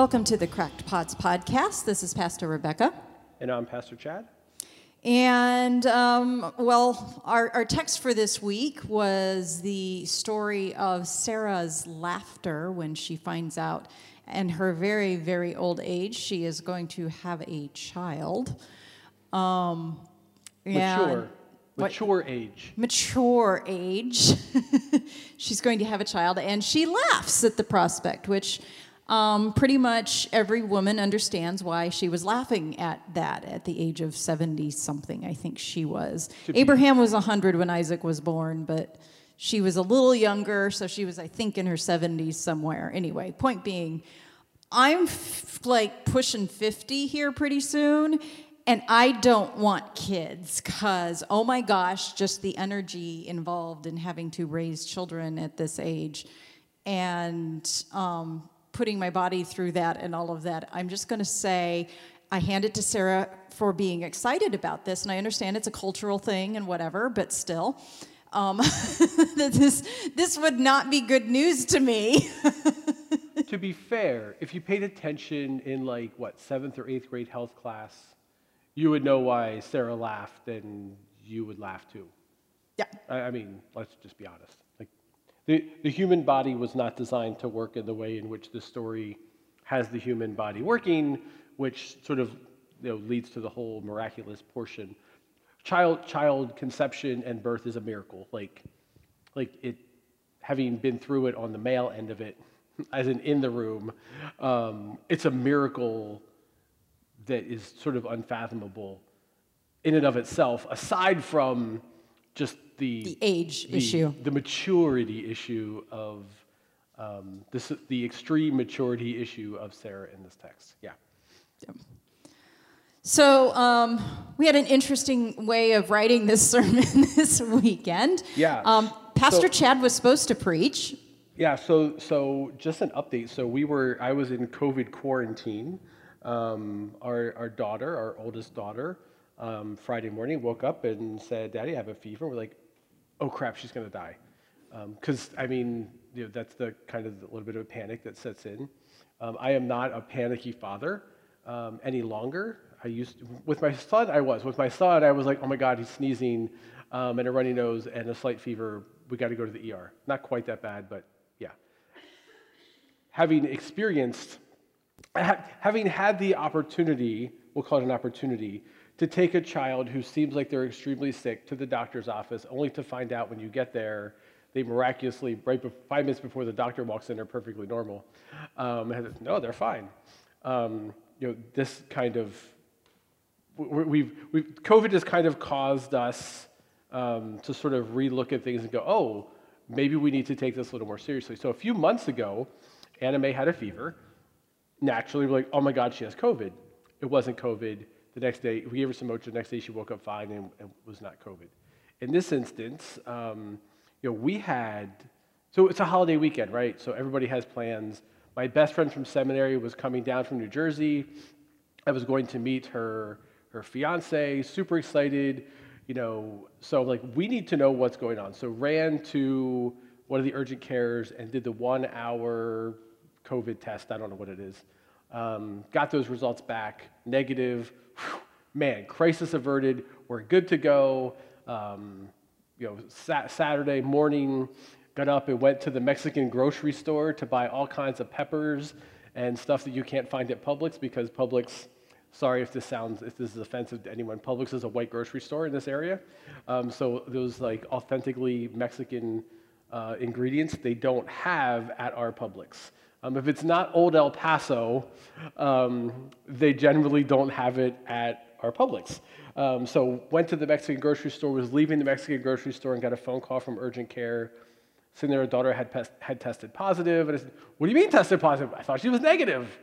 Welcome to the Cracked Pots podcast. This is Pastor Rebecca. And I'm Pastor Chad. And, um, well, our, our text for this week was the story of Sarah's laughter when she finds out, in her very, very old age, she is going to have a child. Um, Mature. Mature age. Mature age. She's going to have a child, and she laughs at the prospect, which um, pretty much every woman understands why she was laughing at that at the age of 70 something, I think she was. Abraham was 100 when Isaac was born, but she was a little younger, so she was, I think, in her 70s somewhere. Anyway, point being, I'm f- like pushing 50 here pretty soon, and I don't want kids because, oh my gosh, just the energy involved in having to raise children at this age. And um, putting my body through that and all of that. I'm just going to say I hand it to Sarah for being excited about this, and I understand it's a cultural thing and whatever, but still. Um, this, this would not be good news to me. to be fair, if you paid attention in like what seventh or eighth grade health class, you would know why Sarah laughed, and you would laugh too. Yeah. I, I mean, let's just be honest. The, the human body was not designed to work in the way in which the story has the human body working, which sort of you know, leads to the whole miraculous portion. Child, child conception and birth is a miracle. Like, like it, having been through it on the male end of it, as in in the room, um, it's a miracle that is sort of unfathomable in and of itself, aside from just the, the age the, issue, the maturity issue of um, this, the extreme maturity issue of Sarah in this text. Yeah. yeah. So um, we had an interesting way of writing this sermon this weekend. Yeah. Um, Pastor so, Chad was supposed to preach. Yeah. So so just an update. So we were I was in COVID quarantine. Um, our our daughter, our oldest daughter, um, Friday morning woke up and said, "Daddy, I have a fever." We're like, oh crap, she's going to die. Because, um, I mean, you know, that's the kind of a little bit of a panic that sets in. Um, I am not a panicky father um, any longer. I used to, with my son, I was. With my son, I was like, oh my God, he's sneezing um, and a runny nose and a slight fever. We got to go to the ER. Not quite that bad, but yeah. Having experienced, ha- having had the opportunity, we'll call it an opportunity, to take a child who seems like they're extremely sick to the doctor's office, only to find out when you get there, they miraculously, right before, five minutes before the doctor walks in, are perfectly normal. Um, no, they're fine. Um, you know, this kind of, we've, we've, COVID has kind of caused us um, to sort of relook at things and go, oh, maybe we need to take this a little more seriously. So a few months ago, Anna May had a fever. Naturally, we're like, oh my God, she has COVID. It wasn't COVID the next day, we gave her some Mocha. The next day, she woke up fine and, and was not COVID. In this instance, um, you know, we had, so it's a holiday weekend, right? So everybody has plans. My best friend from seminary was coming down from New Jersey. I was going to meet her, her fiance, super excited, you know, so like, we need to know what's going on. So ran to one of the urgent cares and did the one hour COVID test. I don't know what it is. Um, got those results back, negative. Whew, man, crisis averted. We're good to go. Um, you know, sat Saturday morning, got up and went to the Mexican grocery store to buy all kinds of peppers and stuff that you can't find at Publix because Publix. Sorry if this sounds if this is offensive to anyone. Publix is a white grocery store in this area, um, so those like authentically Mexican uh, ingredients they don't have at our Publix. Um, if it's not Old El Paso, um, they generally don't have it at our Publix. Um, so went to the Mexican grocery store, was leaving the Mexican grocery store and got a phone call from urgent care saying their daughter had, had tested positive. And I said, what do you mean tested positive? I thought she was negative.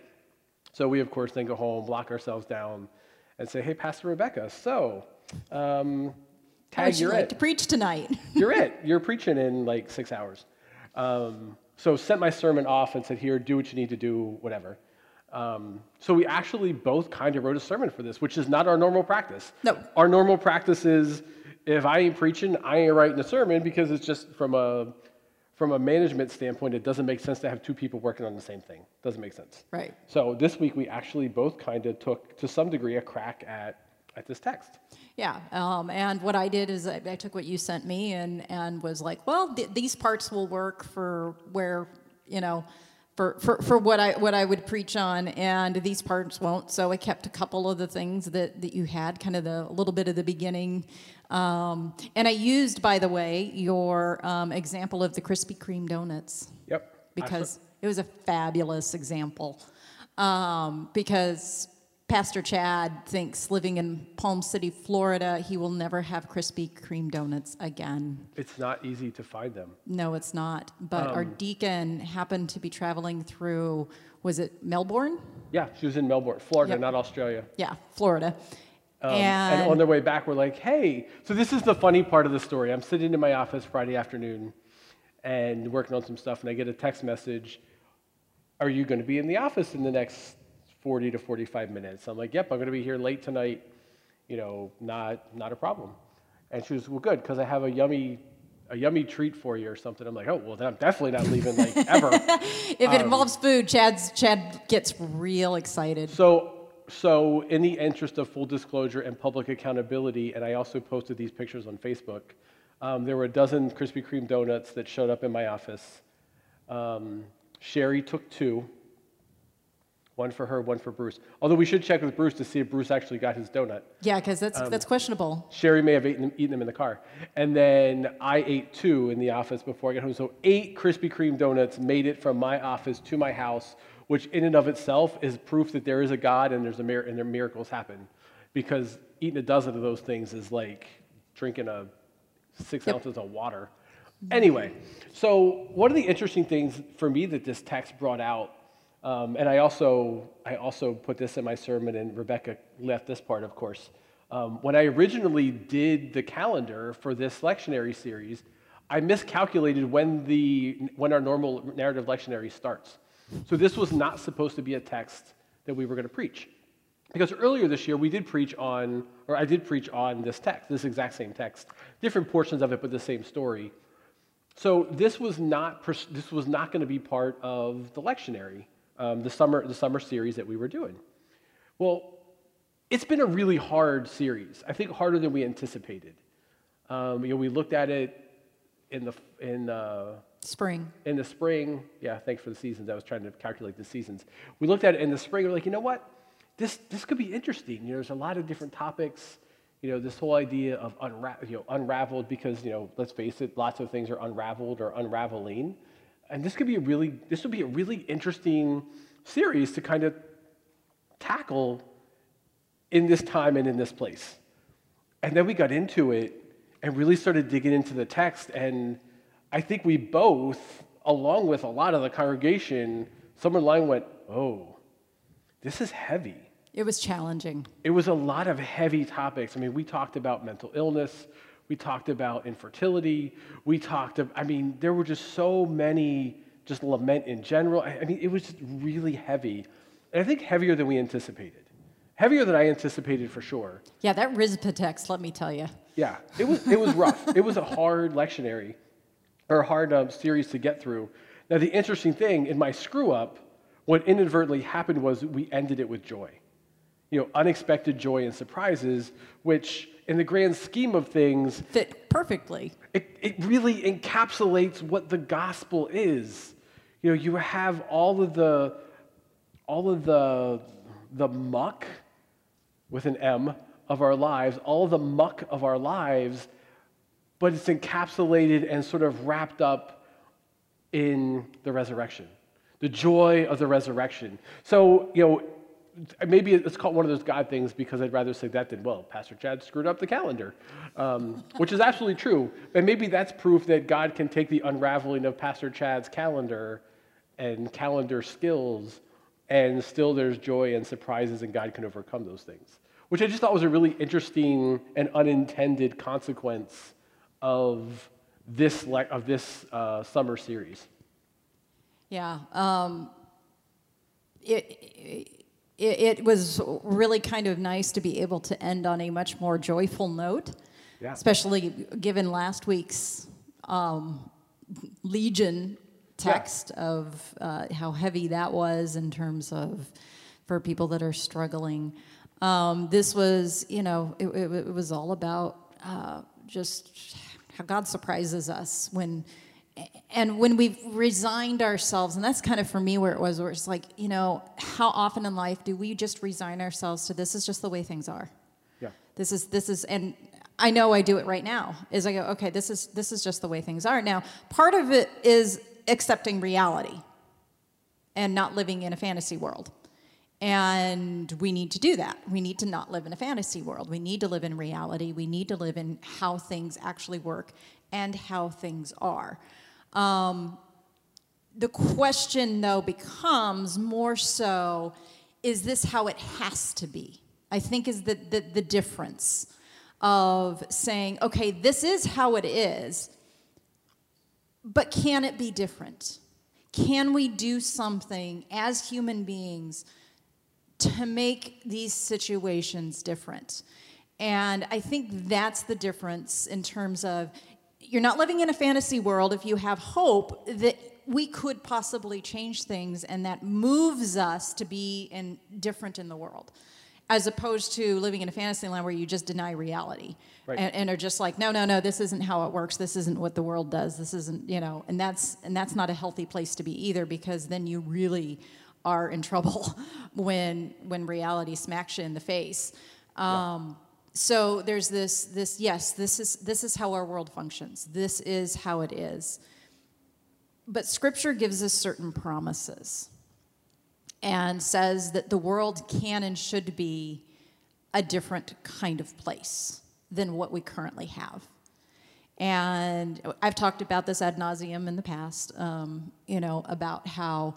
So we, of course, then go home, lock ourselves down, and say, hey, Pastor Rebecca, so um, tag, you're like it. to preach tonight. you're it. You're preaching in like six hours. Um, so sent my sermon off and said, here, do what you need to do, whatever. Um, so we actually both kind of wrote a sermon for this, which is not our normal practice. No. Our normal practice is if I ain't preaching, I ain't writing a sermon because it's just from a from a management standpoint, it doesn't make sense to have two people working on the same thing. Doesn't make sense. Right. So this week we actually both kind of took, to some degree, a crack at at this text. Yeah, um, and what I did is I, I, took what you sent me and and was like, well, th- these parts will work for where you know. For, for, for what I what I would preach on, and these parts won't. So I kept a couple of the things that, that you had, kind of the a little bit of the beginning, um, and I used, by the way, your um, example of the Krispy Kreme donuts. Yep. Because it was a fabulous example. Um, because Pastor Chad thinks living in Palm City, Florida, he will never have Krispy Kreme donuts again. It's not easy to find them. No, it's not. But um, our deacon happened to be traveling through, was it Melbourne? Yeah, she was in Melbourne, Florida, yep. not Australia. Yeah, Florida. Um, and, and on their way back, we're like, hey, so this is the funny part of the story. I'm sitting in my office Friday afternoon and working on some stuff, and I get a text message Are you going to be in the office in the next 40 to 45 minutes. I'm like, yep, I'm going to be here late tonight. You know, not not a problem. And she was, well, good, because I have a yummy a yummy treat for you or something. I'm like, oh, well, then I'm definitely not leaving like ever. if it um, involves food, Chad's Chad gets real excited. So. So, in the interest of full disclosure and public accountability, and I also posted these pictures on Facebook, um, there were a dozen Krispy Kreme donuts that showed up in my office. Um, Sherry took two, one for her, one for Bruce. Although we should check with Bruce to see if Bruce actually got his donut. Yeah, because that's, um, that's questionable. Sherry may have eaten, eaten them in the car. And then I ate two in the office before I got home. So eight Krispy Kreme donuts made it from my office to my house, which in and of itself is proof that there is a God and there's a mir- and there miracles happen. Because eating a dozen of those things is like drinking a six yep. ounces of water. Anyway, so one of the interesting things for me that this text brought out um, and I also, I also put this in my sermon, and Rebecca left this part, of course. Um, when I originally did the calendar for this lectionary series, I miscalculated when, the, when our normal narrative lectionary starts. So this was not supposed to be a text that we were going to preach. Because earlier this year, we did preach on, or I did preach on this text, this exact same text, different portions of it, but the same story. So this was not, this was not going to be part of the lectionary um, the, summer, the summer series that we were doing. Well, it's been a really hard series. I think harder than we anticipated. Um, you know, we looked at it in the in uh, spring. In the spring, yeah. Thanks for the seasons. I was trying to calculate the seasons. We looked at it in the spring. We're like, you know what? This this could be interesting. You know, there's a lot of different topics. You know, this whole idea of unra- you know, unraveled because you know, let's face it, lots of things are unraveled or unraveling and this could be a really this would be a really interesting series to kind of tackle in this time and in this place. And then we got into it and really started digging into the text. And i think we both along with a lot of the congregation somewhere line went oh this is heavy. It was challenging. It was a lot of heavy topics. I mean we talked about mental illness we talked about infertility. We talked, I mean, there were just so many, just lament in general. I mean, it was just really heavy. And I think heavier than we anticipated. Heavier than I anticipated for sure. Yeah, that Rizpah text, let me tell you. Yeah, it was, it was rough. it was a hard lectionary, or a hard um, series to get through. Now, the interesting thing in my screw up, what inadvertently happened was we ended it with joy. You know, unexpected joy and surprises, which in the grand scheme of things, fit perfectly. It, it really encapsulates what the gospel is. You know, you have all of the, all of the, the muck with an M of our lives, all the muck of our lives, but it's encapsulated and sort of wrapped up in the resurrection, the joy of the resurrection. So, you know, maybe it's called one of those God things because I'd rather say that than, well, Pastor Chad screwed up the calendar, um, which is absolutely true. And maybe that's proof that God can take the unraveling of Pastor Chad's calendar and calendar skills, and still there's joy and surprises, and God can overcome those things, which I just thought was a really interesting and unintended consequence of this, of this uh, summer series. Yeah. Um, it, it it, it, was really kind of nice to be able to end on a much more joyful note, yeah. especially given last week's um, Legion text of uh, how heavy that was in terms of for people that are struggling. Um, this was, you know, it, it, it was all about uh, just how God surprises us when, and when we've resigned ourselves, and that's kind of for me where it was, where it's like, you know, how often in life do we just resign ourselves to this is just the way things are? Yeah. This is this is, and I know I do it right now. Is I go, okay, this is this is just the way things are. Now, part of it is accepting reality and not living in a fantasy world. And we need to do that. We need to not live in a fantasy world. We need to live in reality. We need to live in how things actually work and how things are. Um, the question, though, becomes more so is this how it has to be? I think is the, the, the difference of saying, okay, this is how it is, but can it be different? Can we do something as human beings to make these situations different? And I think that's the difference in terms of you're not living in a fantasy world if you have hope that we could possibly change things and that moves us to be in, different in the world as opposed to living in a fantasy land where you just deny reality Right. and, and are just like no no no this isn't how it works. This isn't what the world does. This isn't you know and that's and that's not a healthy place to be either because then you really are in trouble when when reality smacks you in the face. Um, so there's this this yes this is this is how our world functions this is how it is but scripture gives us certain promises and says that the world can and should be a different kind of place than what we currently have. And I've talked about this ad nauseum in the past, um, you know, about how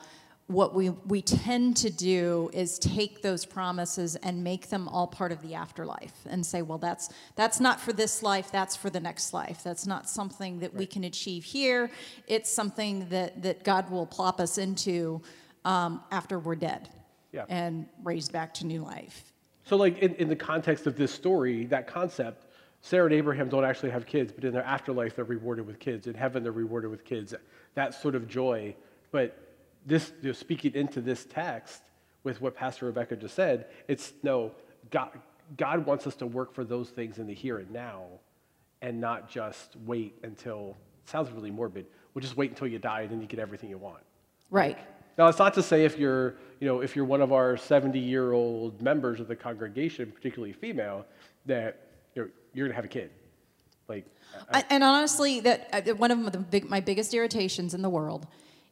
what we, we tend to do is take those promises and make them all part of the afterlife and say, well, that's, that's not for this life, that's for the next life. That's not something that we can achieve here. It's something that, that God will plop us into um, after we're dead Yeah. and raised back to new life. So, like in, in the context of this story, that concept, Sarah and Abraham don't actually have kids, but in their afterlife, they're rewarded with kids. In heaven, they're rewarded with kids. That sort of joy. But this, you know, speaking into this text with what Pastor Rebecca just said, it's no, God, God wants us to work for those things in the here and now and not just wait until, it sounds really morbid, we'll just wait until you die and then you get everything you want. Right. Now, it's not to say if you're, you know, if you're one of our 70-year-old members of the congregation, particularly female, that you're, you're going to have a kid. Like, I, and honestly, that uh, one of the big, my biggest irritations in the world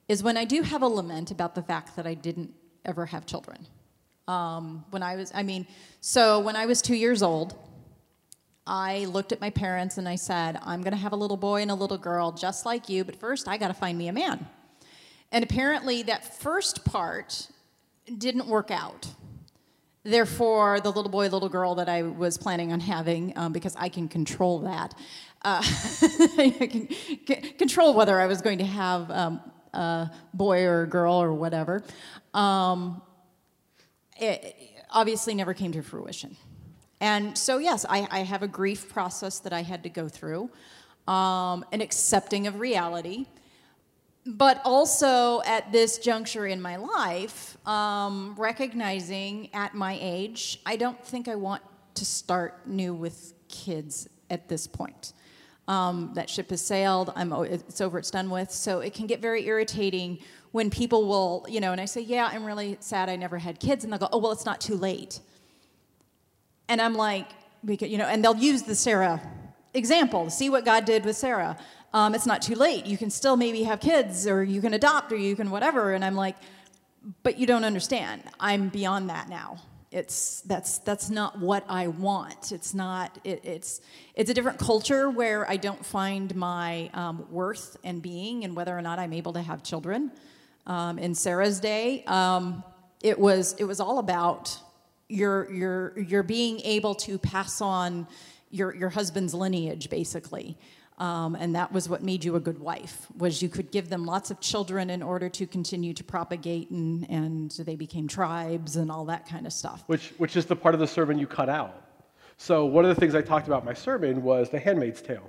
is when I do have a lament about the fact that I didn't ever have children. Um, when I was, I mean, so when I was two years old, I looked at my parents and I said, I'm to have a little boy and a little girl just like you, but first I got to find me a man. And apparently, that first part didn't work out. Therefore, the little boy, little girl that I was planning on having, um, because I can control that, uh, I can c- control whether I was going to have um, boy or girl or whatever, um, it obviously never came to fruition. And so, yes, I, I have a grief process that I had to go through, um, an accepting of reality but also at this juncture in my life, um, recognizing at my age, I don't think I want to start new with kids at this point. Um, that ship has sailed. I'm, it's over. It's done with. So it can get very irritating when people will, you know, and I say, "Yeah, I'm really sad I never had kids," and they'll go, "Oh, well, it's not too late." And I'm like, because, you know, and they'll use the Sarah example. See what God did with Sarah. Um, it's not too late. You can still maybe have kids, or you can adopt, or you can whatever. And I'm like, but you don't understand. I'm beyond that now. It's that's that's not what I want. It's not. It, it's it's a different culture where I don't find my um, worth and being and whether or not I'm able to have children. Um, in Sarah's day, um, it was it was all about your your your being able to pass on your your husband's lineage, basically. Um, and that was what made you a good wife was you could give them lots of children in order to continue to propagate and, and they became tribes and all that kind of stuff which, which is the part of the sermon you cut out. So one of the things I talked about in my sermon was the Handmaid's Tale.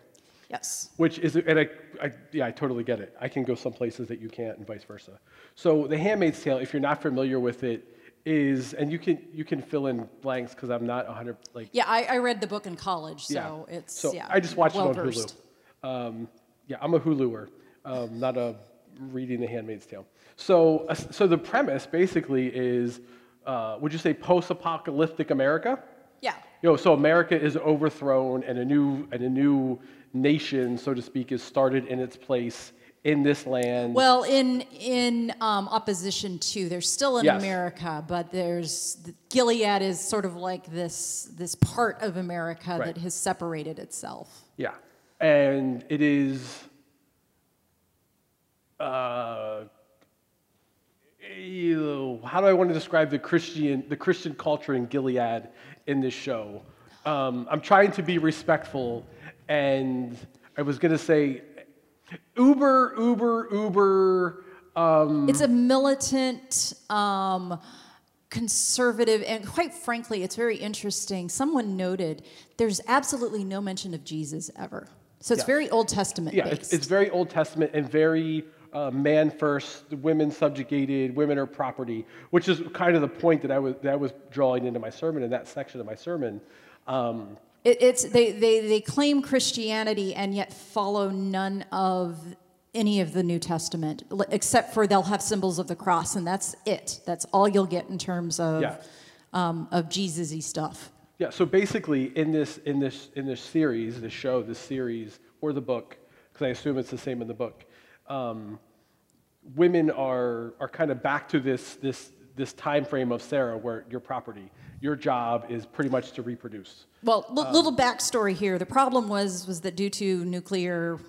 Yes. Which is, and I, I, yeah, I totally get it. I can go some places that you can't, and vice versa. So, The Handmaid's Tale, if you're not familiar with it, is, and you can you can fill in blanks because I'm not 100 like. Yeah, I, I read the book in college, so yeah. it's So yeah. I just watched it on well-versed. Hulu. Um, yeah, I'm a Huluer, um, not a reading The Handmaid's Tale. So, uh, so the premise basically is, uh, would you say post-apocalyptic America? Yeah. You know, so America is overthrown and a new and a new nation, so to speak, is started in its place in this land. Well, in in um, opposition to, there's still an Yes. America, but there's Gilead is sort of like this this part of America Right. that has separated itself. yeah, and it is. Uh, how do I want to describe the Christian the Christian culture in Gilead in this show? Um, I'm trying to be respectful, and I was going to say, Uber, Uber, Uber. Um, It's a militant, um, conservative, and quite frankly, it's very interesting. Someone noted there's absolutely no mention of Jesus ever. So it's Yeah. very Old Testament Yeah, based. it's, it's very Old Testament and very uh, man first, women subjugated, women are property, which is kind of the point that I was that I was drawing into my sermon in that section of my sermon. Um, It, it's they, they they claim Christianity and yet follow none of any of the New Testament, except for they'll have symbols of the cross, and that's it. That's all you'll get in terms of Yeah. um, of Jesus-y stuff. Yeah, so basically in this in this in this series, this show, this series, or the book, because I assume it's the same in the book. Um, women are are kind of back to this this this time frame of Sarah, where your property, your job is pretty much to reproduce. Well, li- Um, little backstory here. The problem was was that due to nuclear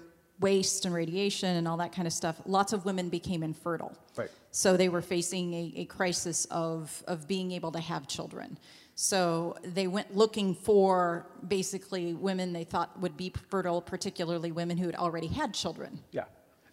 waste and radiation and all that kind of stuff, lots of women became infertile. Right. So they were facing a, a crisis of of being able to have children. So they went looking for basically women they thought would be fertile, particularly women who had already had children. Yeah,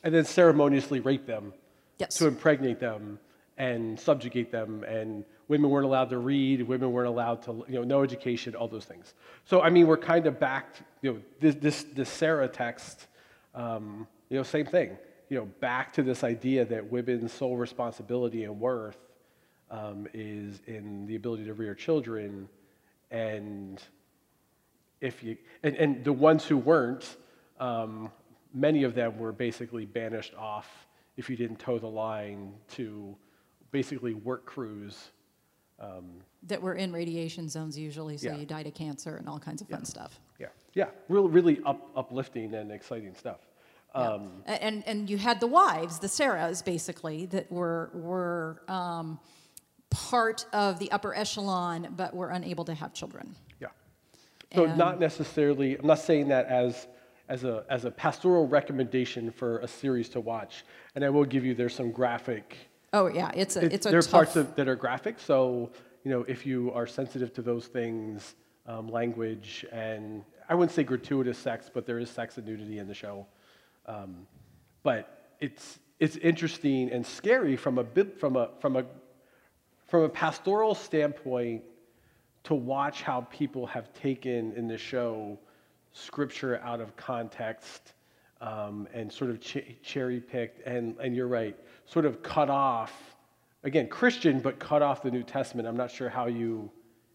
and then ceremoniously rape them. Yes. to impregnate them and subjugate them and women weren't allowed to read women weren't allowed to you know no education all those things so i mean we're kind of back you know this this, this sarah text um, you know same thing you know back to this idea that women's sole responsibility and worth um, is in the ability to rear children. And if you and, and the ones who weren't um, many of them were basically banished off if you didn't toe the line to basically work crews That were in radiation zones usually, so Yeah. you died of cancer and all kinds of fun stuff. yeah. Yeah. Really really up, uplifting and exciting stuff. Um, A- and and you had the wives, the Sarahs, basically, that were were um, part of the upper echelon, but were unable to have children. yeah so And- not necessarily i'm not saying that as as a as a pastoral recommendation for a series to watch and i will give you there's some graphic Oh yeah, it's a It- it's a there are tough. parts of, that are graphic, so you know if you are sensitive to those things, um, language and I wouldn't say gratuitous sex, but there is sex and nudity in the show. Um, but it's it's interesting and scary from a bit from a from a from a pastoral standpoint to watch how people have taken in the show scripture out of context um, and sort of ch- cherry picked and, and you're right sort of cut off again christian but cut off the new testament i'm not sure how you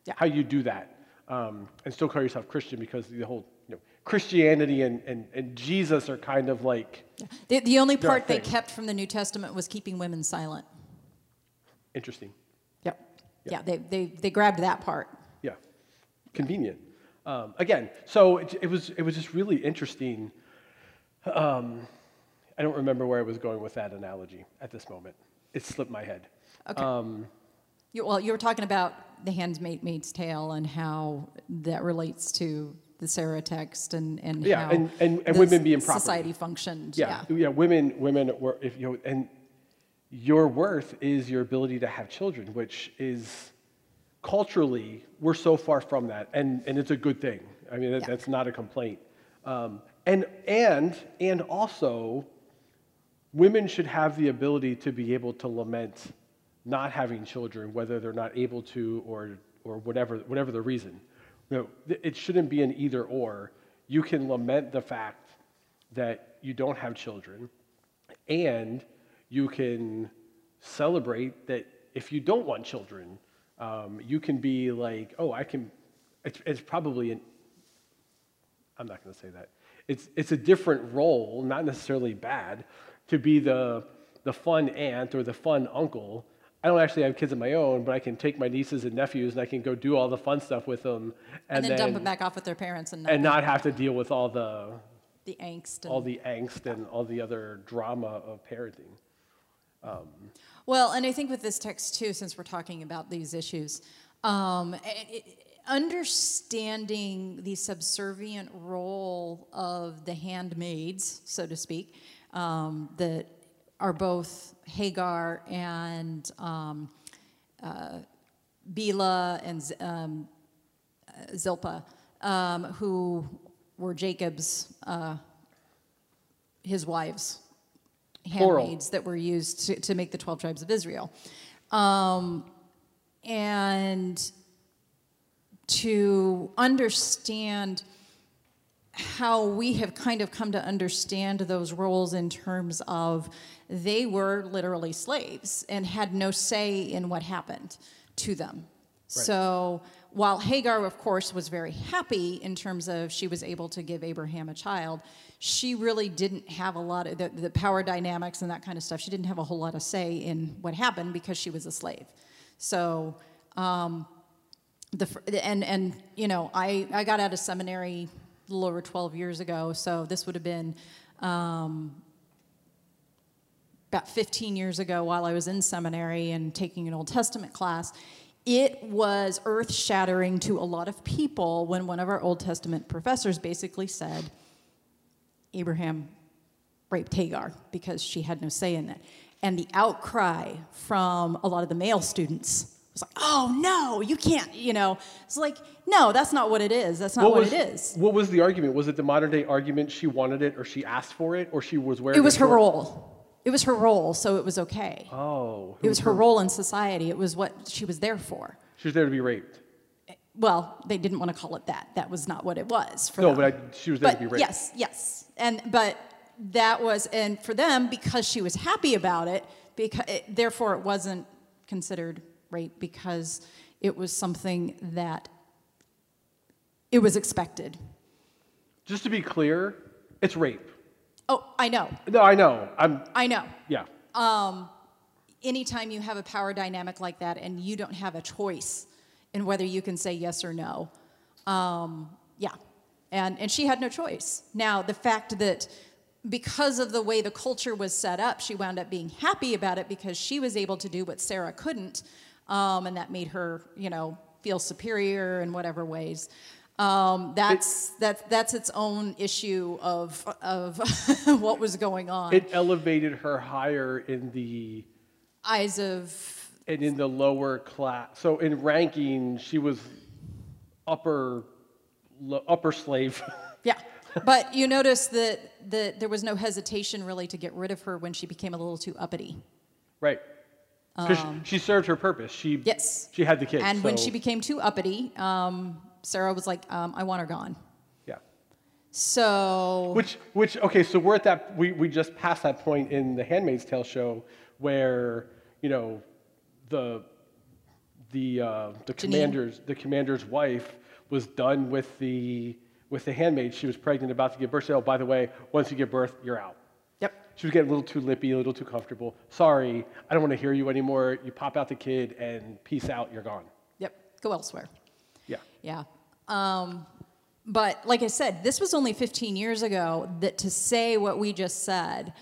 Yeah. how you do that um, and still call yourself christian because the whole you know christianity and, and, and jesus are kind of like the, the only part they kept from the New Testament was keeping women silent. interesting Yep. Yeah, they, they they grabbed that part. Yeah, convenient. Um, again, so it, it was it was just really interesting. Um, I don't remember where I was going with that analogy at this moment. It slipped my head. Okay. Um, You, well, you were talking about the Handmaid's Tale and how that relates to the Sarah text and and Yeah, how and- and- and women being property. society functioned. yeah, yeah, women women were if you know, and your worth is your ability to have children, which is culturally we're so far from that, and and it's a good thing. I mean, that, Yeah. that's not a complaint. Um, and and and also, women should have the ability to be able to lament not having children, whether they're not able to or or whatever whatever the reason. You know, it shouldn't be an either or. You can lament the fact that you don't have children, and you can celebrate that if you don't want children, um, you can be like, oh, I can. It's, it's probably an. I'm not going to say that. It's it's a different role, not necessarily bad, to be the the fun aunt or the fun uncle. I don't actually have kids of my own, but I can take my nieces and nephews and I can go do all the fun stuff with them, And, then, dump them back off with their parents and, and not have to deal with all the the angst. And, all the angst and all the other drama of parenting. Well, and I think with this text too, since we're talking about these issues, um, it, understanding the subservient role of the handmaids, so to speak, um, that are both Hagar and um, uh, Bilhah and um, Zilpah, um, who were Jacob's, uh, his wives, Plural. handmaids that were used to, to make the 12 tribes of Israel. Um, and to understand how we have kind of come to understand those roles in terms of they were literally slaves and had no say in what happened to them. So while Hagar, of course, was very happy in terms of she was able to give Abraham a child, she really didn't have a lot of the, the power dynamics and that kind of stuff. She didn't have a whole lot of say in what happened because she was a slave. So um, the and and you know I I got out of seminary a little over 12 years ago, so this would have been um, about 15 years ago while I was in seminary and taking an Old Testament class. It was earth shattering to a lot of people when one of our Old Testament professors basically said Abraham raped Hagar because she had no say in it. And the outcry from a lot of the male students was like, oh no, you can't, you know. It's like, no, that's not what it is. That's not what, was, it is. What was the argument? Was it the modern day argument she wanted it or she asked for it or she was wearing It was her role. It was her role, so it was okay. Oh. It was her role in society. It was what she was there for. She was there to be raped. Eh, well, they didn't want to call it that. That was not what it was for No, them. but I, she was there but to be raped. yes, yes, and but that was and for them because she was happy about it. Because it, therefore it wasn't considered rape because it was something that it was expected. Just to be clear, it's rape. Oh, I know, No, I know. I'm, I know. yeah. anytime you have a power dynamic like that and you don't have a choice in whether you can say yes or no, um, yeah. And, and she had no choice. Now, the fact that because of the way the culture was set up, she wound up being happy about it because she was able to do what Sarah couldn't, um, and that made her, you know, feel superior in whatever ways. Um, that's, that's, that's its own issue of, of what was going on. It elevated her higher in the Eyes of and in the lower class. So in ranking, she was upper lo, upper slave. Yeah. But you notice that, that there was no hesitation really to get rid of her when she became a little too uppity. right. Because she, she served her purpose. She Yes. she had the kids. And when she became too uppity, um, Sarah was like, um, I want her gone. yeah. So, Which, which, okay, so we're at that, we, we just passed that point in the Handmaid's Tale show where, you know, the, the, uh, the commander's, the commander's wife was done with the, with the handmaid. She was pregnant, about to give birth. She said, oh, by the way, once you give birth, you're out. yep. She was getting a little too lippy, a little too comfortable. Sorry, I don't want to hear you anymore. You pop out the kid and peace out, you're gone. Yep. Go elsewhere. Yeah. Um, but like I said, this was only 15 years ago that to say what we just said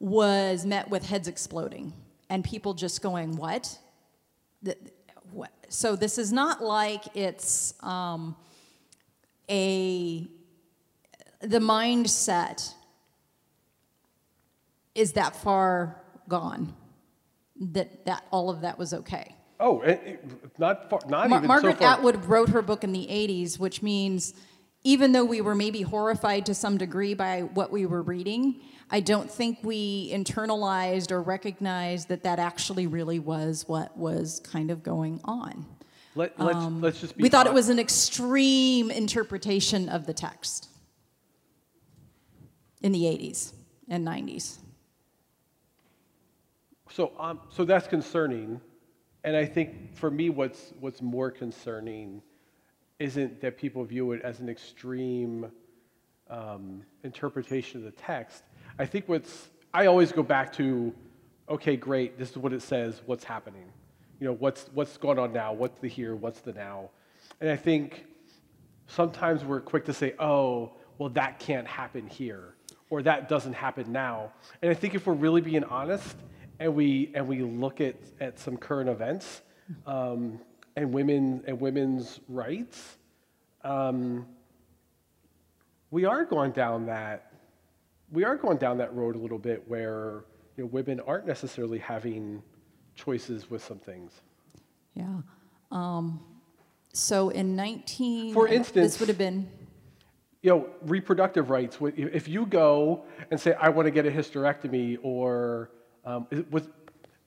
was met with heads exploding and people just going, What? The- what? So this is not like it's um, a, the mindset is that far gone that, that all of that was okay. Oh, it, it- not far, not Mar- even Margaret so far. Atwood wrote her book in the 80s, which means even though we were maybe horrified to some degree by what we were reading, I don't think we internalized or recognized that that actually really was what was kind of going on. Let, let's, let's just be Um, We thought it was an extreme interpretation of the text. in the 80s and 90s. So, um, so that's concerning, and I think for me, what's what's more concerning isn't that people view it as an extreme um, interpretation of the text. I think what's I always go back to, okay, great, this is what it says. What's happening? You know, what's what's going on now? What's the here? What's the now? And I think sometimes we're quick to say, oh, well, that can't happen here, or that doesn't happen now. And I think if we're really being honest, and we and we look at, at some current events um, and women and women's rights, um, we are going down that we are going down that road a little bit where you know, women aren't necessarily having choices with some things. Yeah. Um, so in 19, For instance- this would have been You know, reproductive rights. If you go and say, "I want to get a hysterectomy," or um, was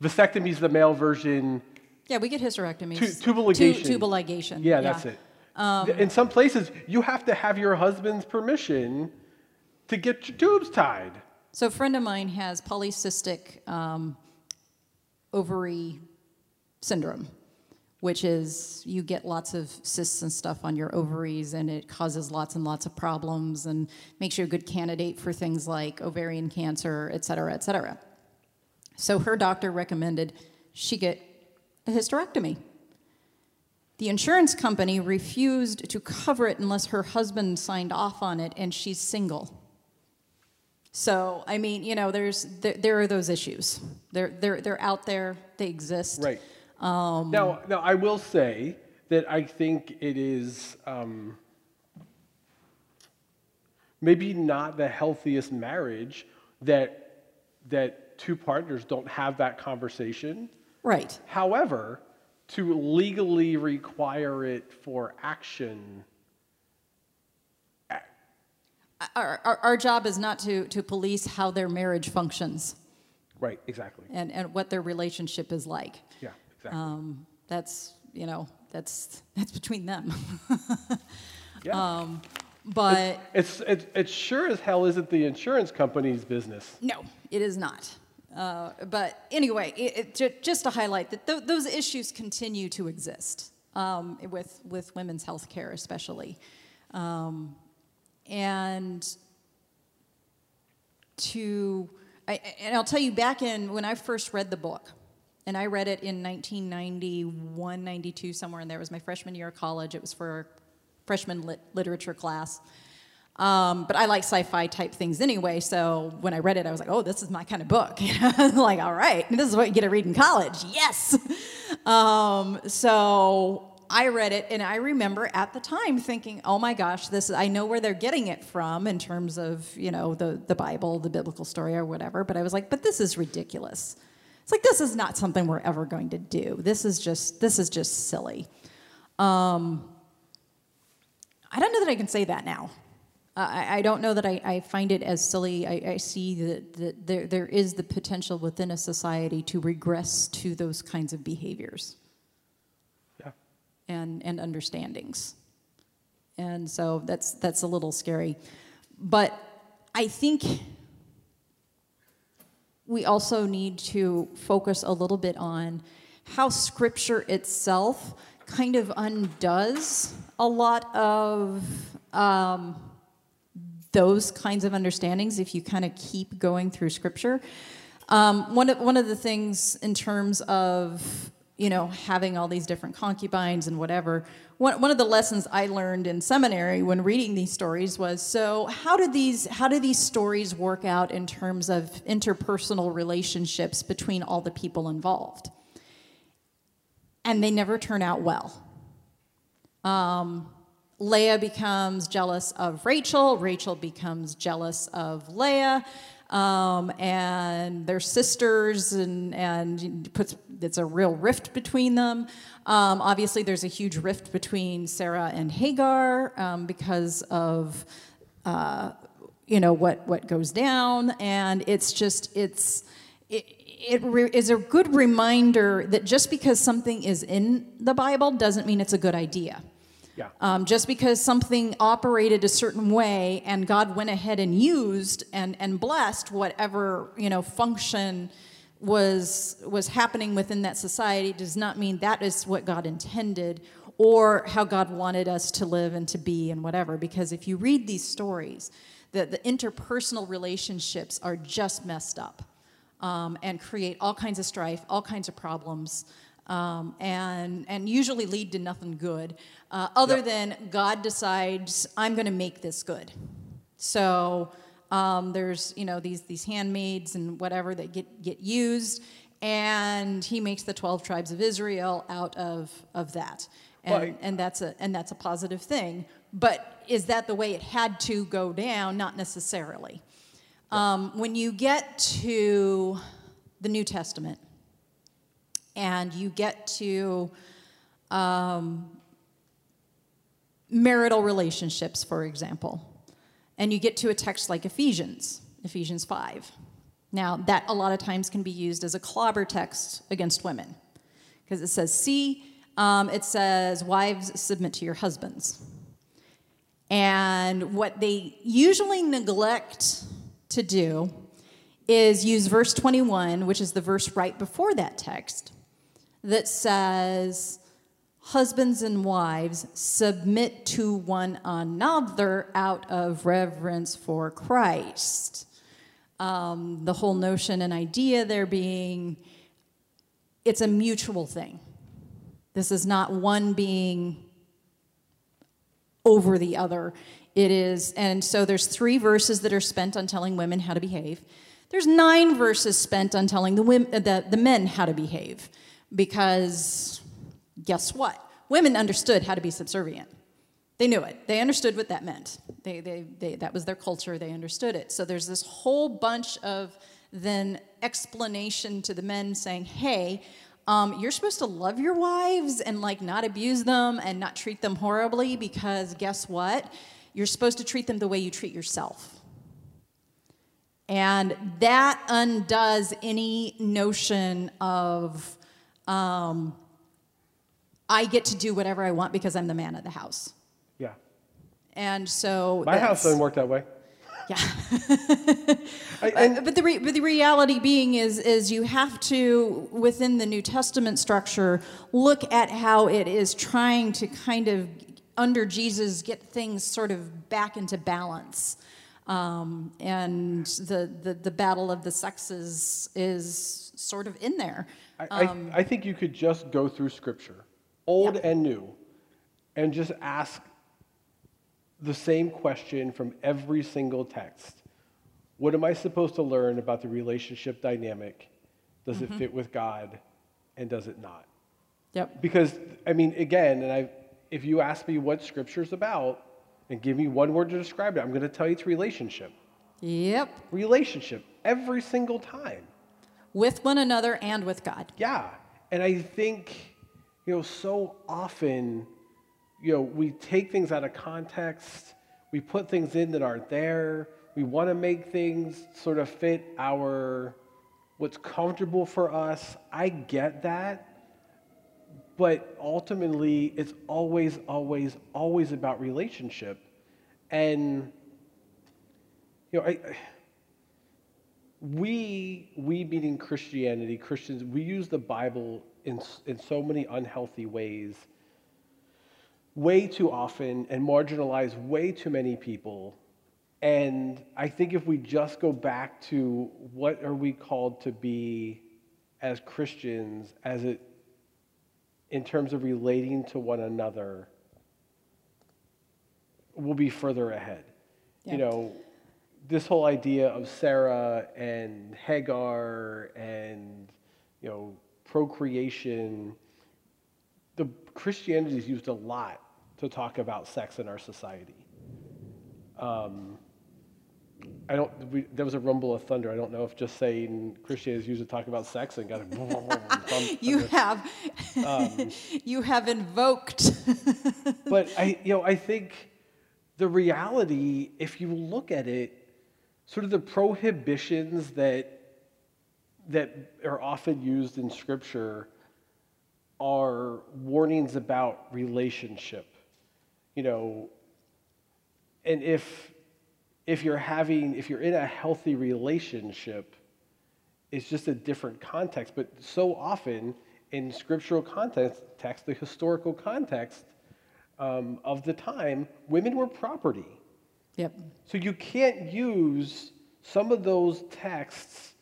vasectomy is the male version, yeah, we get hysterectomies. Tu- tubal ligation. Tu- tubal ligation. Yeah, that's it. Um, In some places, you have to have your husband's permission to get your tubes tied. So a friend of mine has polycystic um, ovary syndrome, which is you get lots of cysts and stuff on your ovaries, and it causes lots and lots of problems, and makes you a good candidate for things like ovarian cancer, et cetera, et cetera. So her doctor recommended she get a hysterectomy. The insurance company refused to cover it unless her husband signed off on it, and she's single. So, I mean, you know, there's there, there are those issues. They're they're they're out there. They exist. Right. Um, now, now I will say that I think it is um, maybe not the healthiest marriage that that two partners don't have that conversation. Right. However, to legally require it for action, Our, our, our job is not to to police how their marriage functions right? Exactly. and and what their relationship is like. Yeah, exactly. Um, that's you know that's that's between them. yeah. um, but it's, it's it sure as hell isn't the insurance company's business. No, it is not. Uh, but anyway, it, it, ju- just to highlight that th- those issues continue to exist um, with with women's health care, especially, um, and to I, and I'll tell you back in when I first read the book, and I read it in 1991, 92, somewhere in there. It was my freshman year of college. It was for freshman lit- literature class. Um, but I like sci-fi type things anyway, so when I read it, I was like, "Oh, this is my kind of book." like, all right, this is what you get to read in college. Yes. Um, so I read it, and I remember at the time thinking, "Oh my gosh, this! I know where they're getting it from in terms of you know the the Bible, the biblical story, or whatever." But I was like, "But this is ridiculous." It's like this is not something we're ever going to do. This is just this is just silly. Um, I don't know that I can say that now. Uh, I, I don't know that I, I find it as silly. I, I see that, that there, there is the potential within a society to regress to those kinds of behaviors Yeah. and, and understandings. And so that's, that's a little scary. But I think we also need to focus a little bit on how Scripture itself kind of undoes a lot of um, those kinds of understandings if you kind of keep going through Scripture. Um, one, of, one of the things in terms of you know having all these different concubines and whatever one, one of the lessons i learned in seminary when reading these stories was so how did these how do these stories work out in terms of interpersonal relationships between all the people involved and they never turn out well um, Leah becomes jealous of Rachel. Rachel becomes jealous of Leah. Um, and they're sisters, and, and puts, it's a real rift between them. Um, obviously, there's a huge rift between Sarah and Hagar um, because of uh, you know what what goes down, and it's just it's it, it re- is a good reminder that just because something is in the Bible doesn't mean it's a good idea. Yeah. Um, just because something operated a certain way and God went ahead and used and, and blessed whatever you know function was was happening within that society does not mean that is what God intended or how God wanted us to live and to be and whatever. Because if you read these stories, the, the interpersonal relationships are just messed up um, and create all kinds of strife, all kinds of problems. Um, and and usually lead to nothing good, uh, other Yep. than God decides I'm going to make this good. So um, there's you know these these handmaids and whatever that get get used, and He makes the twelve tribes of Israel out of of that, and Well, I- and that's a and that's a positive thing. But is that the way it had to go down? Not necessarily. Um, when you get to the New Testament and you get to um, marital relationships, for example, and you get to a text like Ephesians, Ephesians 5. Now, that a lot of times can be used as a clobber text against women because it says, see, um, it says, wives, submit to your husbands. And what they usually neglect to do is use verse 21, which is the verse right before that text, that says, Husbands and wives, submit to one another out of reverence for Christ. Um, the whole notion and idea there being it's a mutual thing. This is not one being over the other. It is, and so there's three verses that are spent on telling women how to behave. There's nine verses spent on telling the, women, the, the men how to behave, because guess what? Women understood how to be subservient. They knew it. They understood what that meant. They, they, they, that was their culture. They understood it. So there's this whole bunch of then explanation to the men saying, hey, um, you're supposed to love your wives and like not abuse them and not treat them horribly because guess what? You're supposed to treat them the way you treat yourself. And that undoes any notion of um, I get to do whatever I want because I'm the man of the house. Yeah. And so My house doesn't work that way. Yeah. I, and, but the re- but the reality being is is you have to within the New Testament structure look at how it is trying to kind of under Jesus get things sort of back into balance. Um, and the, the the battle of the sexes is sort of in there. I, I, I think you could just go through scripture, old Yeah. and new, and just ask the same question from every single text. What am I supposed to learn about the relationship dynamic? Does Mm-hmm. it fit with God and does it not? Yep. Because, I mean, again, and I, if you ask me what scripture's about and give me one word to describe it, I'm going to tell you it's relationship. Yep. Relationship every single time. With one another and with God. Yeah. And I think, you know, so often, you know, we take things out of context, we put things in that aren't there, we want to make things sort of fit our what's comfortable for us. I get that. But ultimately, it's always, always, always about relationship. And, you know, I, we, we meaning Christianity, Christians, we use the Bible in, in so many unhealthy ways, way too often, and marginalize way too many people. And I think if we just go back to what are we called to be as Christians, as it in terms of relating to one another, we'll be further ahead. Yeah. You know, this whole idea of Sarah and Hagar and you know procreation, the Christianity is used a lot to talk about sex in our society. Um, I don't. We, there was a rumble of thunder. I don't know if just saying Christianity is used to talk about sex and got a You have Um, you have invoked but I, you know, I think the reality, if you look at it, sort of the prohibitions that that are often used in Scripture are warnings about relationship. you know, and if if you're having if you're in a healthy relationship, it's just a different context. But so often in scriptural context, text, the historical context um, of the time, women were property. Yep. So you can't use some of those texts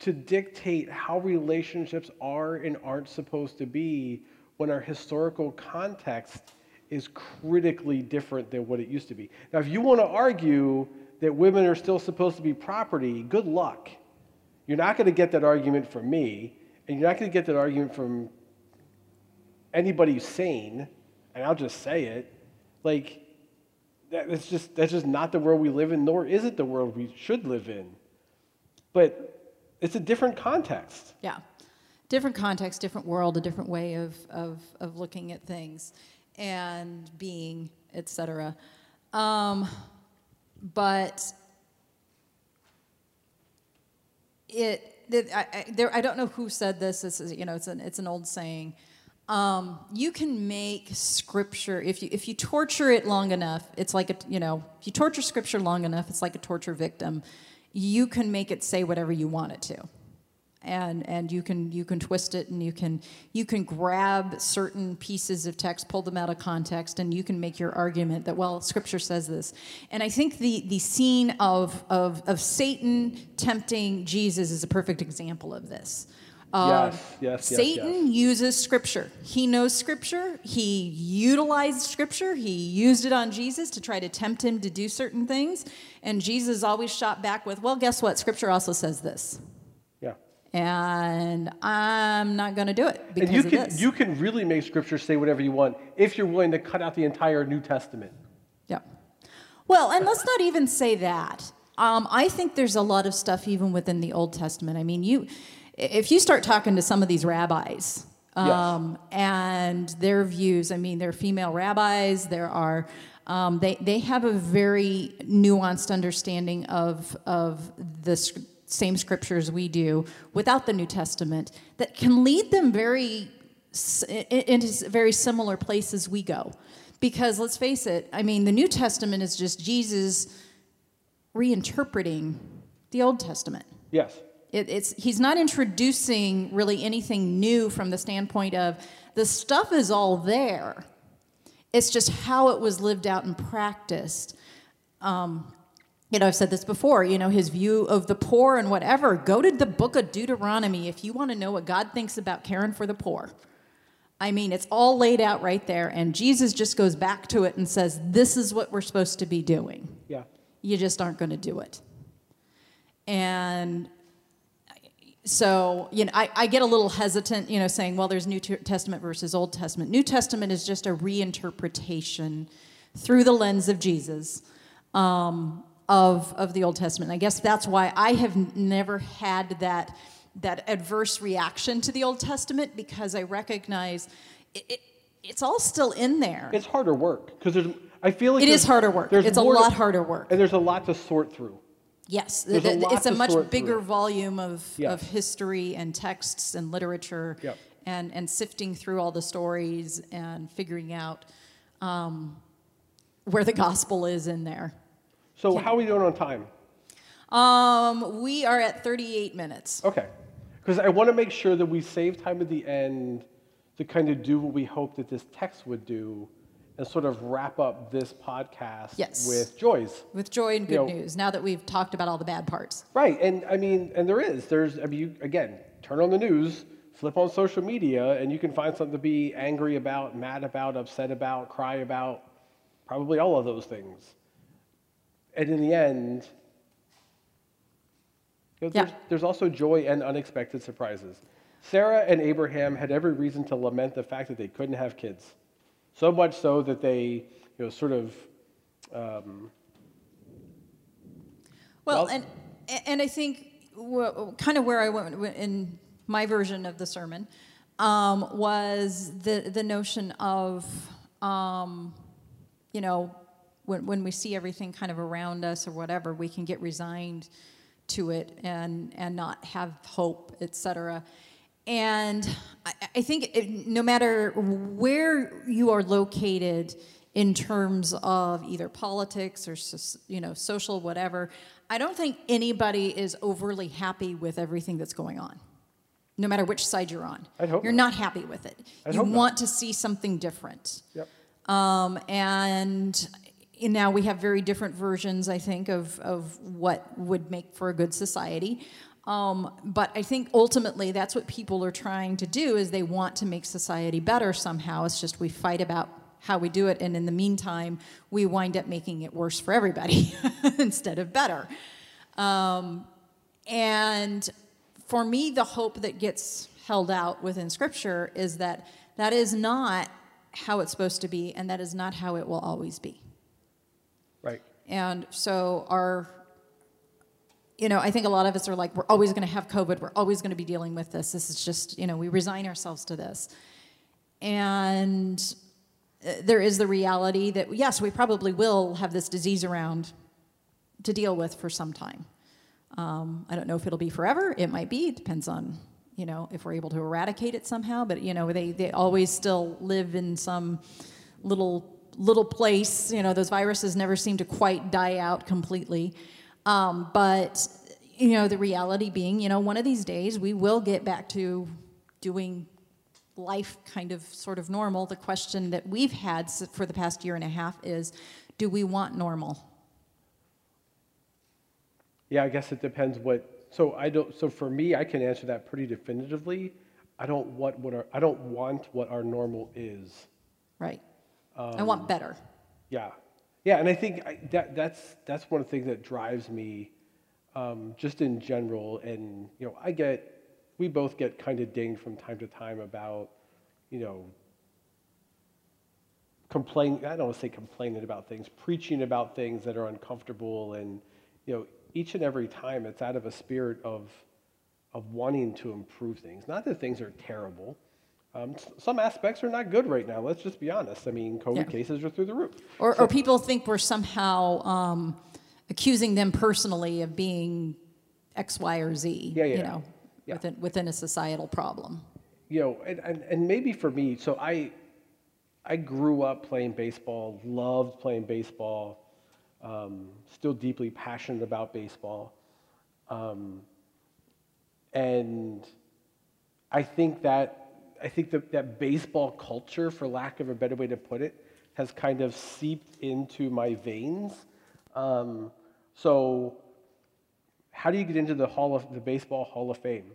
to dictate how relationships are and aren't supposed to be when our historical context is critically different than what it used to be. Now, if you want to argue that women are still supposed to be property, good luck. You're not going to get that argument from me, and you're not going to get that argument from anybody sane, and I'll just say it. Like, that's just, that's just not the world we live in, nor is it the world we should live in. But it's a different context. Yeah. Different context, different world, a different way of, of, of looking at things and being, etc. Um, but it, it I, I, there, I don't know who said this. This is, you know, it's an, it's an old saying. Um, you can make scripture if you if you torture it long enough. It's like a you know if you torture scripture long enough, it's like a torture victim. You can make it say whatever you want it to and and you can you can twist it and you can you can grab certain pieces of text pull them out of context and you can make your argument that well scripture says this and i think the the scene of of of satan tempting jesus is a perfect example of this uh, yes, yes, yes, Satan yes. uses scripture. He knows scripture. He utilized scripture. He used it on Jesus to try to tempt him to do certain things. And Jesus always shot back with, well, guess what? Scripture also says this Yeah. and I'm not going to do it because and you can. You can really make Scripture say whatever you want if you're willing to cut out the entire New Testament. Yeah. Well, and let's not even say that. Um, I think there's a lot of stuff even within the Old Testament. I mean, you, if you start talking to some of these rabbis um, yes. and their views, I mean, they're female rabbis. There are um, they they have a very nuanced understanding of of the same scriptures we do without the New Testament that can lead them very into very similar places we go. Because let's face it, I mean, the New Testament is just Jesus reinterpreting the Old Testament. Yes. It, it's, he's not introducing really anything new from the standpoint of the stuff is all there. It's just how it was lived out and practiced. Um, you know, I've said this before, you know, his view of the poor and whatever. Go to the book of Deuteronomy if you want to know what God thinks about caring for the poor. I mean, it's all laid out right there, and Jesus just goes back to it and says, This is what we're supposed to be doing. Yeah. You just aren't going to do it. And so, you know, I, I get a little hesitant, you know, saying, well, there's New Testament versus Old Testament. New Testament is just a reinterpretation through the lens of Jesus. Um, of, of the Old Testament. I guess that's why I have never had that, that adverse reaction to the Old Testament because I recognize it, it, it's all still in there. It's harder work because there's. I feel like it is harder work. It's a lot harder work, and there's a lot to sort through. Yes, a it's a much bigger through. volume of, yes. of history and texts and literature, yep. and and sifting through all the stories and figuring out um, where the gospel is in there. So how are we doing on time? Um, we are at 38 minutes. Okay. Because I want to make sure that we save time at the end to kind of do what we hope that this text would do and sort of wrap up this podcast yes. with joys. With joy and good you know, news, now that we've talked about all the bad parts. Right. And I mean, and there is. There's, I mean, you, again, turn on the news, flip on social media, and you can find something to be angry about, mad about, upset about, cry about, probably all of those things. And in the end, you know, yeah. there's, there's also joy and unexpected surprises. Sarah and Abraham had every reason to lament the fact that they couldn't have kids. So much so that they, you know, sort of. Um, well, well, and and I think kind of where I went in my version of the sermon um, was the the notion of, um, you know, when, when we see everything kind of around us or whatever, we can get resigned to it and, and not have hope, etc. And I, I think it, no matter where you are located in terms of either politics or you know social whatever i don't think anybody is overly happy with everything that's going on no matter which side you're on you're not. not happy with it I'd you hope not. want to see something different Yep. um, and now we have very different versions, I think, of, of what would make for a good society. Um, but I think ultimately that's what people are trying to do is they want to make society better somehow. It's just we fight about how we do it, and in the meantime, we wind up making it worse for everybody instead of better. Um, and for me, the hope that gets held out within Scripture is that that is not how it's supposed to be, and that is not how it will always be. Right. And so our you know, I think a lot of us are like, we're always going to have COVID. We're always going to be dealing with this. This is just, you know, we resign ourselves to this. And uh, there is the reality that, yes, we probably will have this disease around to deal with for some time. Um, I don't know if it'll be forever. It might be. It depends on, you know, if we're able to eradicate it somehow. But, you know, they, they always still live in some little little place. You know, those viruses never seem to quite die out completely. Um, but, you know, the reality being, you know, one of these days we will get back to doing life kind of sort of normal. The question that we've had for the past year and a half is do we want normal? Yeah, I guess it depends what. So I don't. So for me, I can answer that pretty definitively. I don't want what our. I don't want what our normal is. Right. I want better. Yeah, yeah, and I think I, that that's that's one of the things that drives me, um, just in general. And you know, I get, we both get kind of dinged from time to time about, you know, complain. I don't want to say complaining about things, preaching about things that are uncomfortable, and you know, each and every time it's out of a spirit of, of wanting to improve things. Not that things are terrible. Um, some aspects are not good right now. Let's just be honest. I mean, COVID Yeah. cases are through the roof. Or, or people think we're somehow um, accusing them personally of being X, Y, or Z, Yeah, yeah, you know, yeah. within, within a societal problem. you know, and, and, and maybe for me, so I, I grew up playing baseball, loved playing baseball, um, still deeply passionate about baseball. Um, and I think that, I think that, that baseball culture, for lack of a better way to put it, has kind of seeped into my veins. Um, so how do you get into the Hall of, the Baseball Hall of Fame?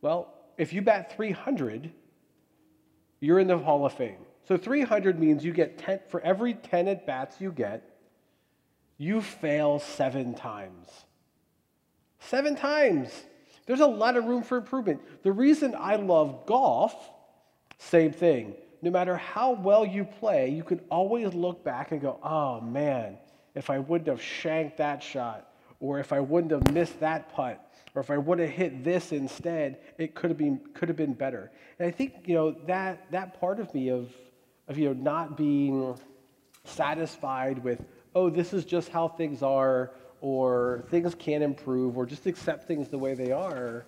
Well, if you bat 300, you're in the Hall of Fame. So 300 means you get 10, for every 10 at bats you get, you fail seven times. Seven times. There's a lot of room for improvement. The reason I love golf, same thing. No matter how well you play, you can always look back and go, oh man, if I wouldn't have shanked that shot, or if I wouldn't have missed that putt, or if I would have hit this instead, it could have been could have been better. And I think you know that that part of me of of you know not being satisfied with oh this is just how things are or things can improve or just accept things the way they are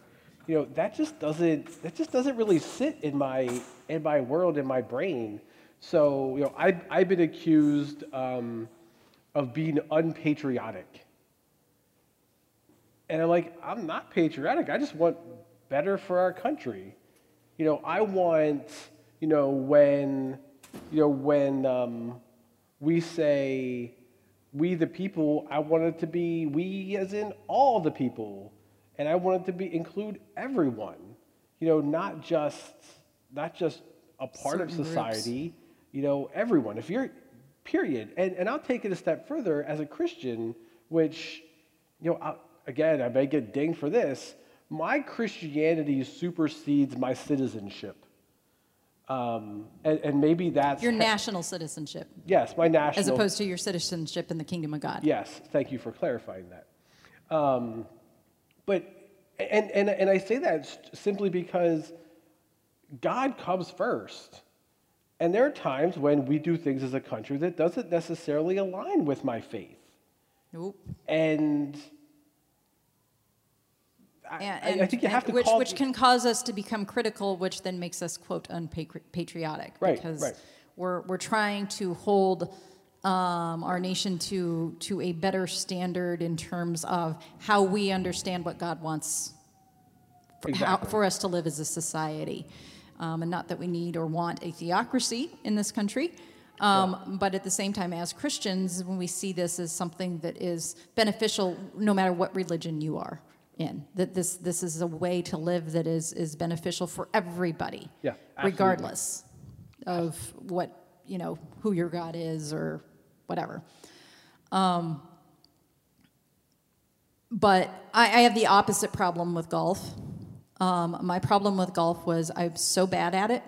you know that just doesn't that just doesn't really sit in my in my world in my brain. So you know i've, I've been accused um, of being unpatriotic. And i'm like i'm not patriotic. I just want better for our country. You know i want you know when you know when um, we say we the people i wanted to be we as in all the people and i wanted to be include everyone. You know not just not just a part of Certain groups. society you know everyone. If you're period. And, and i'll take it a step further as a christian which you know I, again i may get dinged for this. My christianity supersedes my citizenship um, and, and maybe that's Your national citizenship, yes my national as opposed to your citizenship in the kingdom of God. Yes, thank you for clarifying that. Um, but and, and and I say that simply because God comes first, and there are times when we do things as a country that doesn't necessarily align with my faith, Nope. and. I, And, I- think you and have to which, call which can cause us to become critical, which then makes us quote unpatriotic Right, because right. we're, we're trying to hold um, our nation to, to a better standard in terms of how we understand what God wants for, how, for us to live as a society. Um, and not that we need or want a theocracy in this country, um, but at the same time, as Christians, when we see this as something that is beneficial no matter what religion you are in, that this, this is a way to live that is, is beneficial for everybody, Yeah, regardless of what, you know, who your God is or whatever. Um, but I, I have the opposite problem with golf. Um, my problem with golf was I'm so bad at it,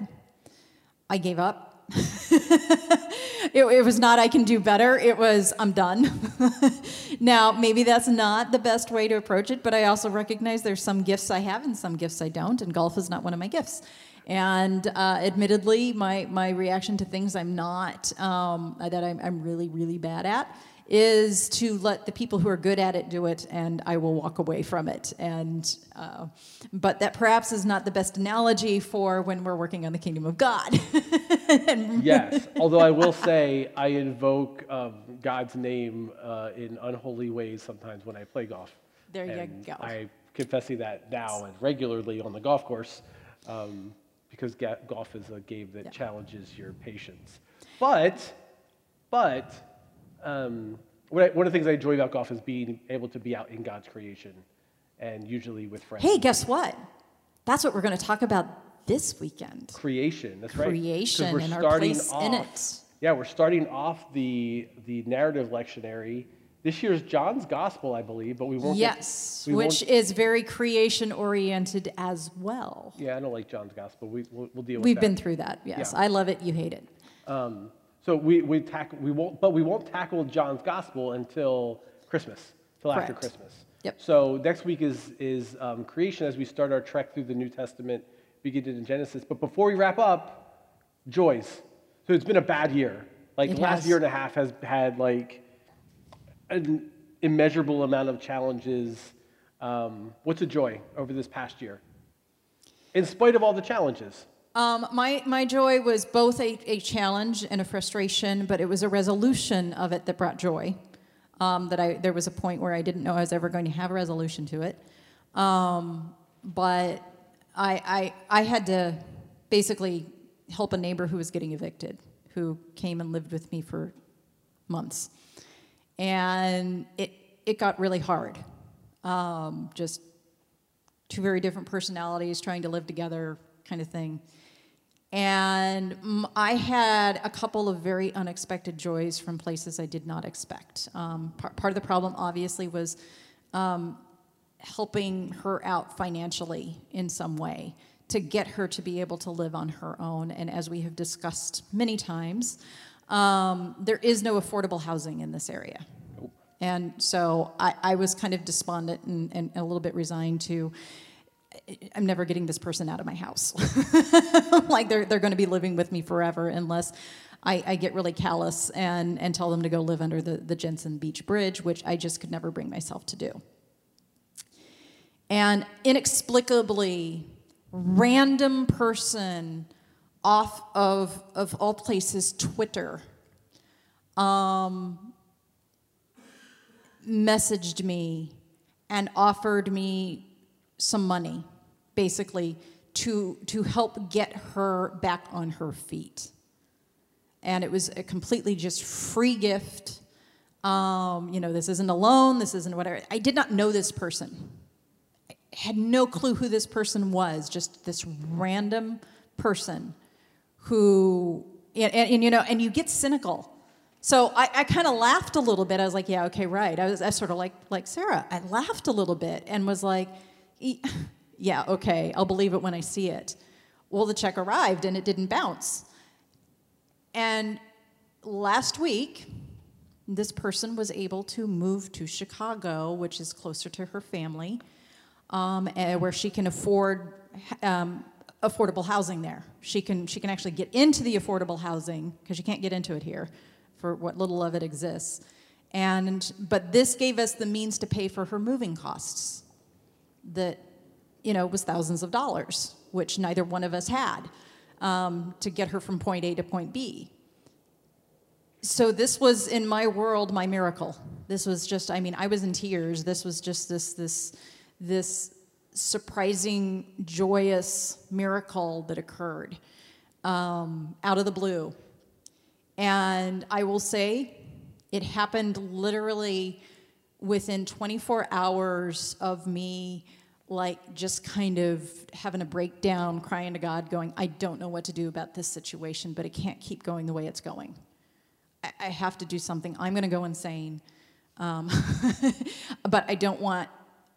I gave up. it, it was not I can do better. It was I'm done. now maybe that's not the best way to approach it, but I also recognize there's some gifts I have and some gifts I don't, and golf is not one of my gifts. And uh, admittedly, my my reaction to things I'm not um, that I'm, I'm really really bad at is to let the people who are good at it do it, and I will walk away from it. And uh, but that perhaps is not the best analogy for when we're working on the kingdom of God. Yes, although I will say I invoke um, God's name uh, in unholy ways sometimes when I play golf. There you go. I confessing that now and regularly on the golf course um, because ga- golf is a game that Yeah. challenges your patience. But, but um, I, one of the things I enjoy about golf is being able to be out in God's creation and usually with friends. hey, guess what? That's what we're going to talk about this weekend. creation. That's right. 'Cause Creation and our place in it. Yeah, we're starting off the the narrative lectionary. This year's John's Gospel, I believe, but we won't. get- Yes, we which won't- is very creation oriented as well. yeah, I don't like John's Gospel. We we'll, we'll deal with We've that. been through that. Yes, Yeah. I love it. You hate it. Um, so we we tackle we won't, but we won't tackle John's Gospel until Christmas, till after Correct. Christmas. Yep. So next week is is um, creation as we start our trek through the New Testament, beginning in Genesis. But before we wrap up, joys. So it's been a bad year. Like It last has. year and a half has had like an immeasurable amount of challenges. Um, what's a joy over this past year? In spite of all the challenges. Um, my, my joy was both a, a challenge and a frustration, but it was a resolution of it that brought joy. Um, that I, there was a point where I didn't know I was ever going to have a resolution to it. Um, but I, I, I had to basically help a neighbor who was getting evicted, who came and lived with me for months. And it, it got really hard. Um, just two very different personalities trying to live together, kind of thing. And I had a couple of very unexpected joys from places I did not expect. Um, par- part of the problem, obviously, was um, helping her out financially in some way to get her to be able to live on her own. And as we have discussed many times, um, there is no affordable housing in this area. And so I, I was kind of despondent and, and a little bit resigned to. I'm never getting this person out of my house. like they're, they're going to be living with me forever unless I, I get really callous and, and tell them to go live under the, the Jensen Beach Bridge, which I just could never bring myself to do. And inexplicably, random person off of, of all places, Twitter, um, messaged me and offered me some money, basically, to, to help get her back on her feet. And it was a completely just free gift. Um, you know, this isn't a loan, this isn't whatever. I did not know this person. I had no clue who this person was, just this random person who, and, and, and, you know, and you get cynical. So I, I kind of laughed a little bit. I was like, yeah, okay, right. I was I sort of like, like Sarah. I laughed a little bit and was like, "E- yeah, okay, I'll believe it when I see it. Well, the check arrived and it didn't bounce. And last week, this person was able to move to Chicago, which is closer to her family, um, eh, where she can afford um, affordable housing there. She can, she can actually get into the affordable housing because you can't get into it here for what little of it exists. And, but this gave us the means to pay for her moving costs that, you know, was thousands of dollars, which neither one of us had. um, to get her from point A to point B. So this was in my world my miracle. This was just I mean I was in tears. This was just this this this surprising joyous miracle that occurred um, out of the blue. And I will say it happened literally within 24 hours of me like just kind of having a breakdown crying to god going i don't know what to do about this situation but it can't keep going the way it's going. I, I have to do something. I'm going to go insane um, but i don't want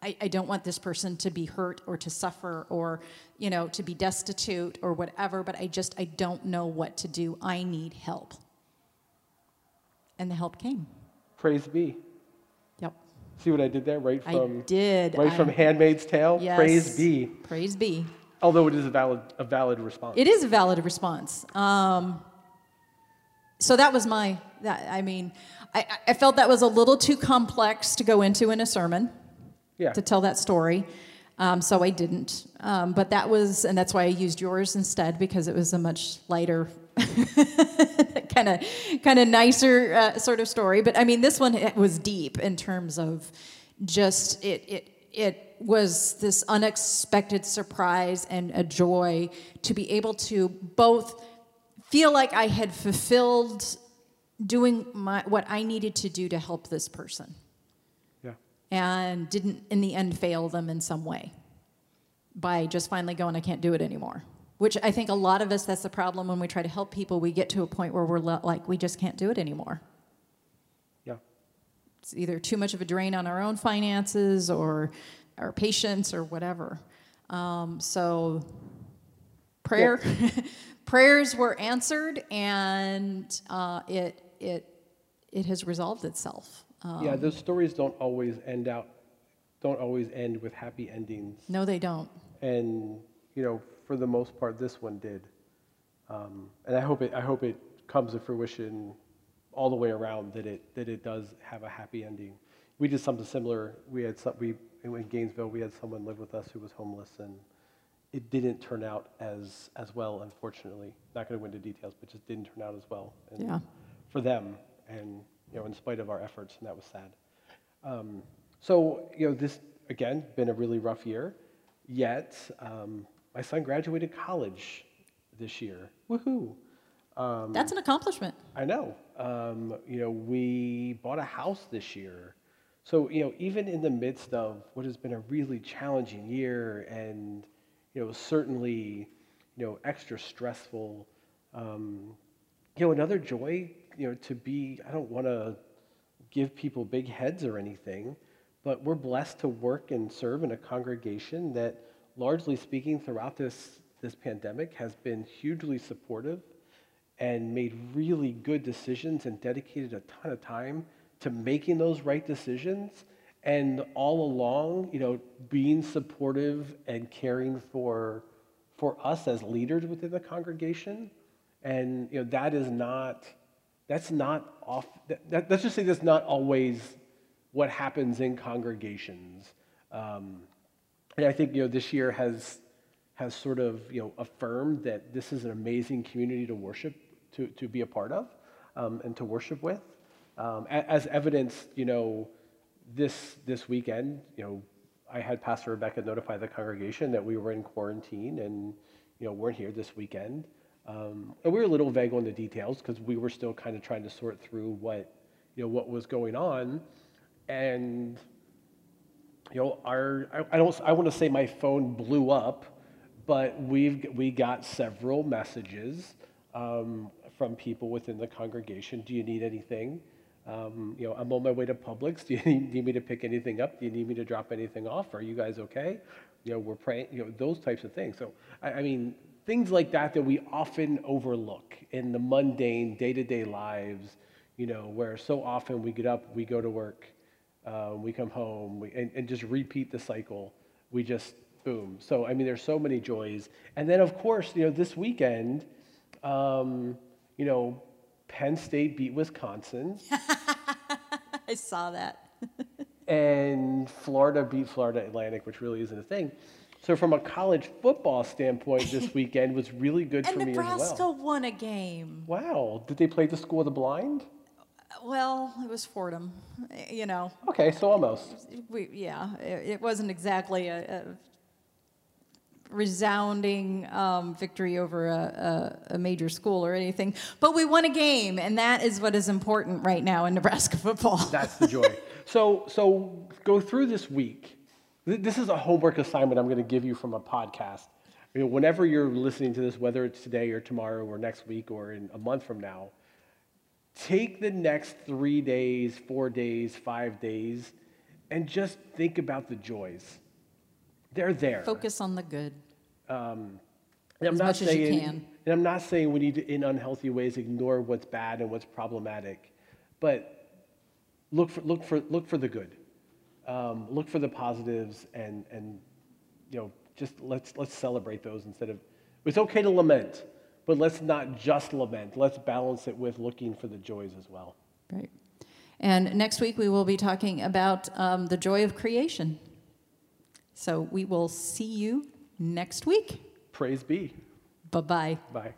I, I don't want this person to be hurt or to suffer or you know to be destitute or whatever but i just i don't know what to do. I need help. And the help came. Praise be. See what I did there? Right from I did. right I- from Handmaid's Tale. Yes. Praise be. Praise be. Although it is a valid a valid response. It is a valid response. Um, so that was my. That I mean, I, I felt that was a little too complex to go into in a sermon yeah. to tell that story. Um, so I didn't. Um, but that was, and that's why I used yours instead because it was a much lighter, kind of, kind of nicer uh, sort of story. But I mean, this one it was deep in terms of just it. It it was this unexpected surprise and a joy to be able to both feel like I had fulfilled doing my, what I needed to do to help this person yeah. and didn't in the end fail them in some way by just finally going i can't do it anymore which i think a lot of us that's the problem when we try to help people. We get to a point where we're like we just can't do it anymore. Yeah. it's either too much of a drain on our own finances or our patience or whatever. Um, so prayer prayers were answered and uh, it it it has resolved itself. Um, yeah, those stories don't always end out don't always end with happy endings. no they don't. And you know for the most part this one did. Um, and i hope it i hope it comes to fruition all the way around that it that it does have a happy ending. We did something similar. We had some we in gainesville we had someone live with us who was homeless and it didn't turn out as as well unfortunately. Not going to go into details but just didn't turn out as well. And Yeah. for them and you know in spite of our efforts and that was sad. Um, so, you know, this, again, been a really rough year, yet um, my son graduated college this year. Woohoo! Um, That's an accomplishment. I know. Um, you know, we bought a house this year. So, you know, even in the midst of what has been a really challenging year and, you know, certainly, you know, extra stressful, um, you know, another joy, you know, to be, I don't want to give people big heads or anything, but we're blessed to work and serve in a congregation that, largely speaking, throughout this, this pandemic has been hugely supportive and made really good decisions and dedicated a ton of time to making those right decisions and all along you know being supportive and caring for for us as leaders within the congregation. And you know that is not that's not off that, let's just say that's not always what happens in congregations. Um, and i think you know this year has has sort of you know affirmed that this is an amazing community to worship to, to be a part of um, and to worship with. Um, as evidence you know this this weekend you know i had pastor rebecca notify the congregation that we were in quarantine and you know weren't here this weekend. Um, and we were a little vague on the details because we were still kind of trying to sort through what you know what was going on. And you know our I, don't i want to say my phone blew up but we've we got several messages um, from people within the congregation. Do you need anything? Um, you know i'm on my way to publix. Do you need, need me to pick anything up? Do you need me to drop anything off? Are you guys okay? You know we're praying you know those types of things. So i, I mean things like that that we often overlook in the mundane day-to-day lives you know where so often we get up we go to work uh, we come home we, and, and just repeat the cycle we just boom so i mean there's so many joys and then of course you know this weekend um, you know penn state beat wisconsin I saw that. and florida beat florida atlantic which really isn't a thing So from a college football standpoint, this weekend was really good for me Nebraska as well. Nebraska won a game. Wow, did they play the school of the blind? Well, it was Fordham. You know, Okay, so almost. we, yeah, it, it wasn't exactly a, a resounding um, victory over a, a, a major school or anything, but we won a game, and that is what is important right now in Nebraska football. That's the joy. so, so go through this week. This is a homework assignment I'm going to give you from a podcast. You know, whenever you're listening to this, whether it's today or tomorrow or next week or in a month from now, take the next three days, four days, five days, and just think about the joys. They're there. Focus on the good. And I'm as not much as you saying, can. And I'm not saying we need to, in unhealthy ways, ignore what's bad and what's problematic, but look for look for look for the good, um, look for the positives, and and you know just let's let's celebrate those instead of. It's okay to lament, but let's not just lament. Let's balance it with looking for the joys as well. Right. And next week we will be talking about um, the joy of creation. So we will see you next week. Praise be. Bye bye. Bye.